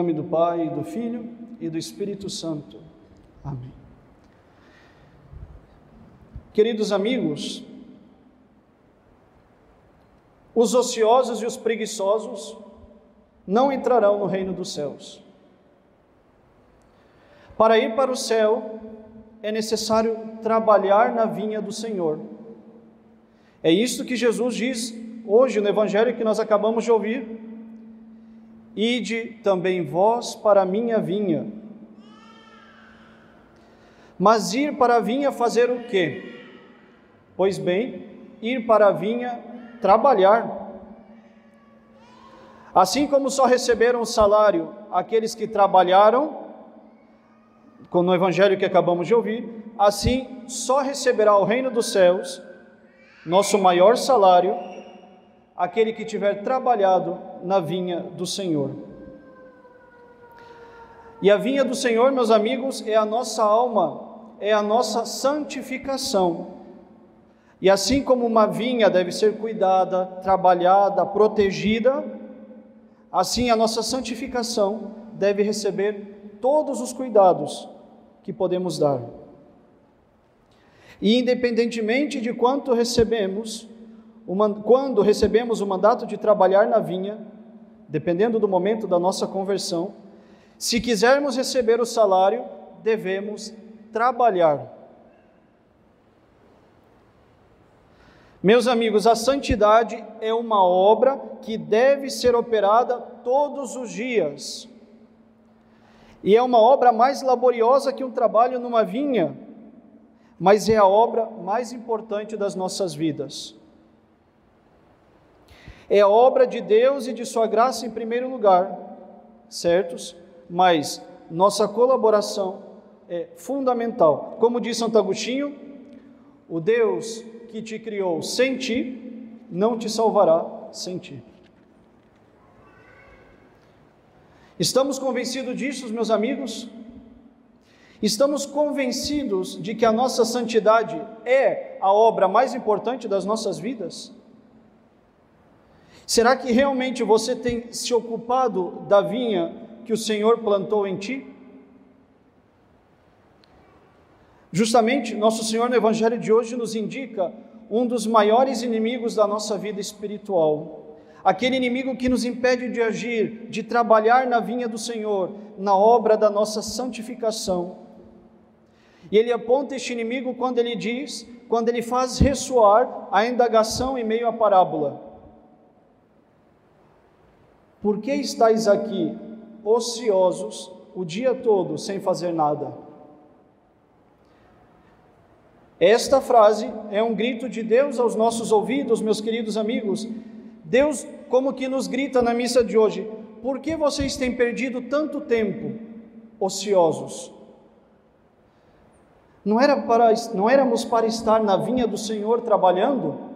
Nome do Pai, do Filho e do Espírito Santo. Amém. Queridos amigos, os ociosos e os preguiçosos não entrarão no reino dos céus. Para ir para o céu, é necessário trabalhar na vinha do Senhor. É isso que Jesus diz hoje no evangelho que nós acabamos de ouvir. Ide também vós para a minha vinha. Mas ir para a vinha fazer o quê? Pois bem, ir para a vinha trabalhar. Assim como só receberam o salário aqueles que trabalharam, no evangelho que acabamos de ouvir, assim só receberá o reino dos céus, nosso maior salário, aquele que tiver trabalhado na vinha do Senhor. E a vinha do Senhor, meus amigos, é a nossa alma, é a nossa santificação. E assim como uma vinha deve ser cuidada, trabalhada, protegida, assim a nossa santificação deve receber todos os cuidados que podemos dar. E independentemente de quanto recebemos, quando recebemos o mandato de trabalhar na vinha, dependendo do momento da nossa conversão, se quisermos receber o salário, devemos trabalhar. Meus amigos, a santidade é uma obra que deve ser operada todos os dias e é uma obra mais laboriosa que um trabalho numa vinha, mas é a obra mais importante das nossas vidas. É obra de Deus e de Sua graça em primeiro lugar, certos? Mas nossa colaboração é fundamental. Como diz Santo Agostinho, o Deus que te criou sem ti não te salvará sem ti. Estamos convencidos disso, meus amigos? Estamos convencidos de que a nossa santidade é a obra mais importante das nossas vidas? Será que realmente você tem se ocupado da vinha que o Senhor plantou em ti? Justamente, nosso Senhor no Evangelho de hoje nos indica um dos maiores inimigos da nossa vida espiritual, aquele inimigo que nos impede de agir, de trabalhar na vinha do Senhor, na obra da nossa santificação. E ele aponta este inimigo quando ele diz, quando ele faz ressoar a indagação em meio à parábola. Por que estáis aqui ociosos o dia todo sem fazer nada? Esta frase é um grito de Deus aos nossos ouvidos, meus queridos amigos, Deus, como que nos grita na missa de hoje: por que vocês têm perdido tanto tempo ociosos? Não, era para, não éramos para estar na vinha do Senhor trabalhando?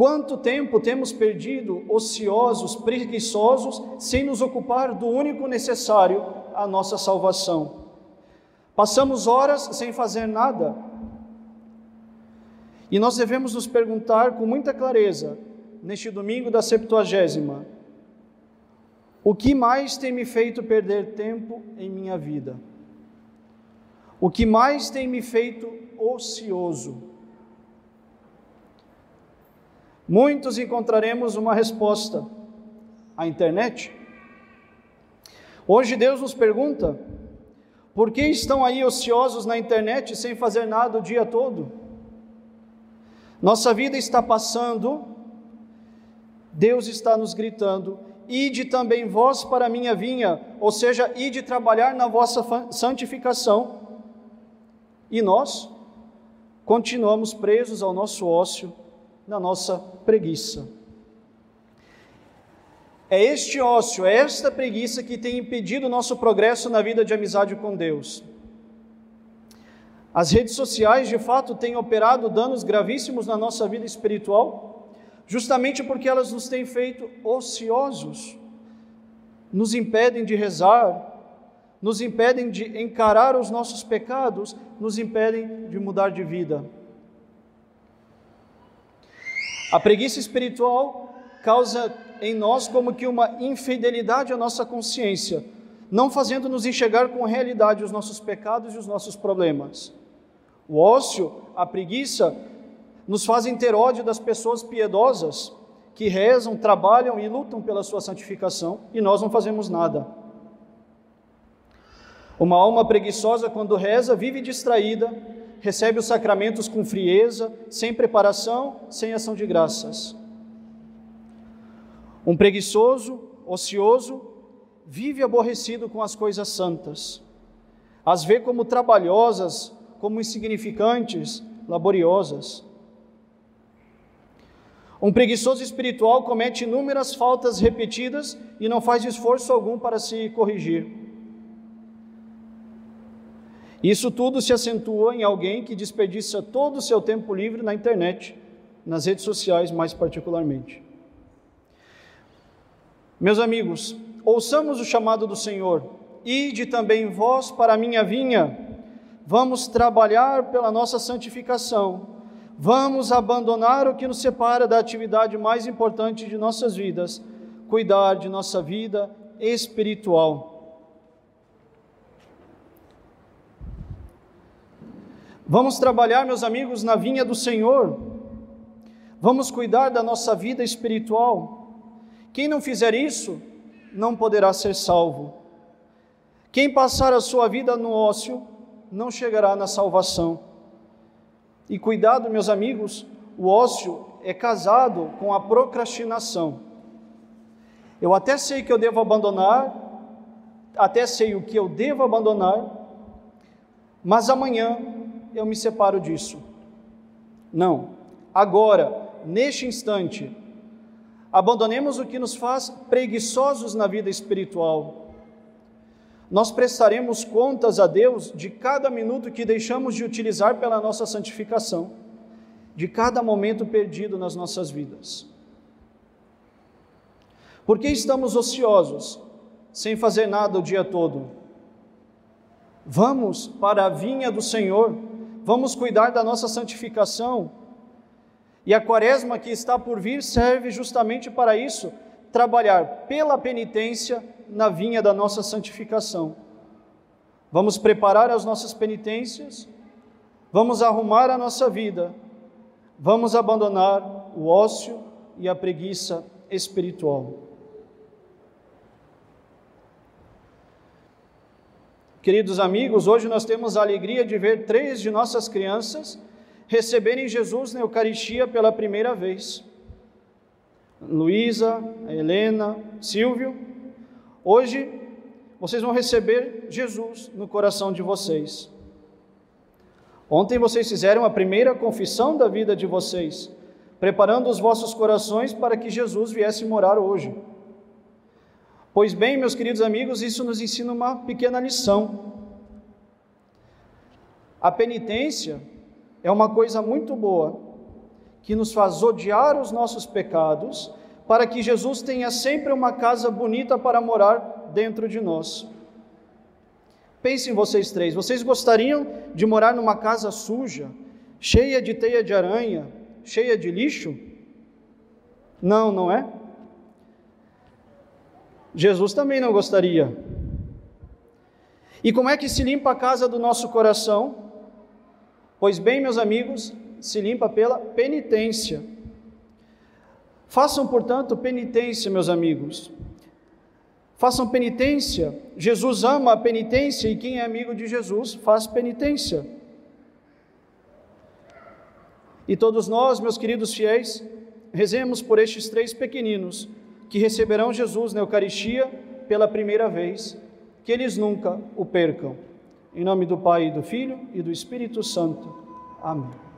Quanto tempo temos perdido ociosos, preguiçosos, sem nos ocupar do único necessário, a nossa salvação? Passamos horas sem fazer nada, e nós devemos nos perguntar com muita clareza, neste domingo da Septuagésima, o que mais tem me feito perder tempo em minha vida? O que mais tem me feito ocioso? Muitos encontraremos uma resposta: a internet. Hoje Deus nos pergunta: por que estão aí ociosos na internet sem fazer nada o dia todo? Nossa vida está passando, Deus está nos gritando: ide também vós para a minha vinha, ou seja, ide trabalhar na vossa santificação. E nós continuamos presos ao nosso ócio, na nossa preguiça. É este ócio, é esta preguiça que tem impedido o nosso progresso na vida de amizade com Deus. As redes sociais, de fato, têm operado danos gravíssimos na nossa vida espiritual, justamente porque elas nos têm feito ociosos, nos impedem de rezar, nos impedem de encarar os nossos pecados, nos impedem de mudar de vida. A preguiça espiritual causa em nós como que uma infidelidade à nossa consciência, não fazendo-nos enxergar com realidade os nossos pecados e os nossos problemas. O ócio, a preguiça, nos fazem ter ódio das pessoas piedosas que rezam, trabalham e lutam pela sua santificação e nós não fazemos nada. Uma alma preguiçosa, quando reza, vive distraída, recebe os sacramentos com frieza, sem preparação, sem ação de graças. Um preguiçoso, ocioso, vive aborrecido com as coisas santas, as vê como trabalhosas, como insignificantes, laboriosas. Um preguiçoso espiritual comete inúmeras faltas repetidas e não faz esforço algum para se corrigir. Isso tudo se acentua em alguém que desperdiça todo o seu tempo livre na internet, nas redes sociais mais particularmente. Meus amigos, ouçamos o chamado do Senhor, ide também vós para a minha vinha, vamos trabalhar pela nossa santificação, vamos abandonar o que nos separa da atividade mais importante de nossas vidas, cuidar de nossa vida espiritual. Vamos trabalhar, meus amigos, na vinha do Senhor. Vamos cuidar da nossa vida espiritual. Quem não fizer isso, não poderá ser salvo. Quem passar a sua vida no ócio, não chegará na salvação. E cuidado, meus amigos, o ócio é casado com a procrastinação. Eu até sei que eu devo abandonar, até sei o que eu devo abandonar, mas amanhã eu me separo disso. Não. Agora, neste instante, abandonemos o que nos faz preguiçosos na vida espiritual. Nós prestaremos contas a Deus de cada minuto que deixamos de utilizar pela nossa santificação, de cada momento perdido nas nossas vidas. Por que estamos ociosos, sem fazer nada o dia todo? Vamos para a vinha do Senhor vamos cuidar da nossa santificação. E a quaresma que está por vir serve justamente para isso trabalhar pela penitência na vinha da nossa santificação. Vamos preparar as nossas penitências, vamos arrumar a nossa vida, vamos abandonar o ócio e a preguiça espiritual. Queridos amigos, hoje nós temos a alegria de ver três de nossas crianças receberem Jesus na Eucaristia pela primeira vez. Luísa, Helena, Silvio. Hoje vocês vão receber Jesus no coração de vocês. Ontem vocês fizeram a primeira confissão da vida de vocês, preparando os vossos corações para que Jesus viesse morar hoje. Pois bem, meus queridos amigos, isso nos ensina uma pequena lição. A penitência é uma coisa muito boa, que nos faz odiar os nossos pecados, para que Jesus tenha sempre uma casa bonita para morar dentro de nós. Pensem vocês três, vocês gostariam de morar numa casa suja, cheia de teia de aranha, cheia de lixo? Não, não é? Jesus também não gostaria. E como é que se limpa a casa do nosso coração? Pois bem, meus amigos, se limpa pela penitência. Façam, portanto, penitência, meus amigos. Façam penitência. Jesus ama a penitência e quem é amigo de Jesus faz penitência. E todos nós, meus queridos fiéis, rezemos por estes três pequeninos que receberão Jesus na Eucaristia pela primeira vez, que eles nunca o percam. Em nome do Pai, e do Filho e do Espírito Santo. Amém.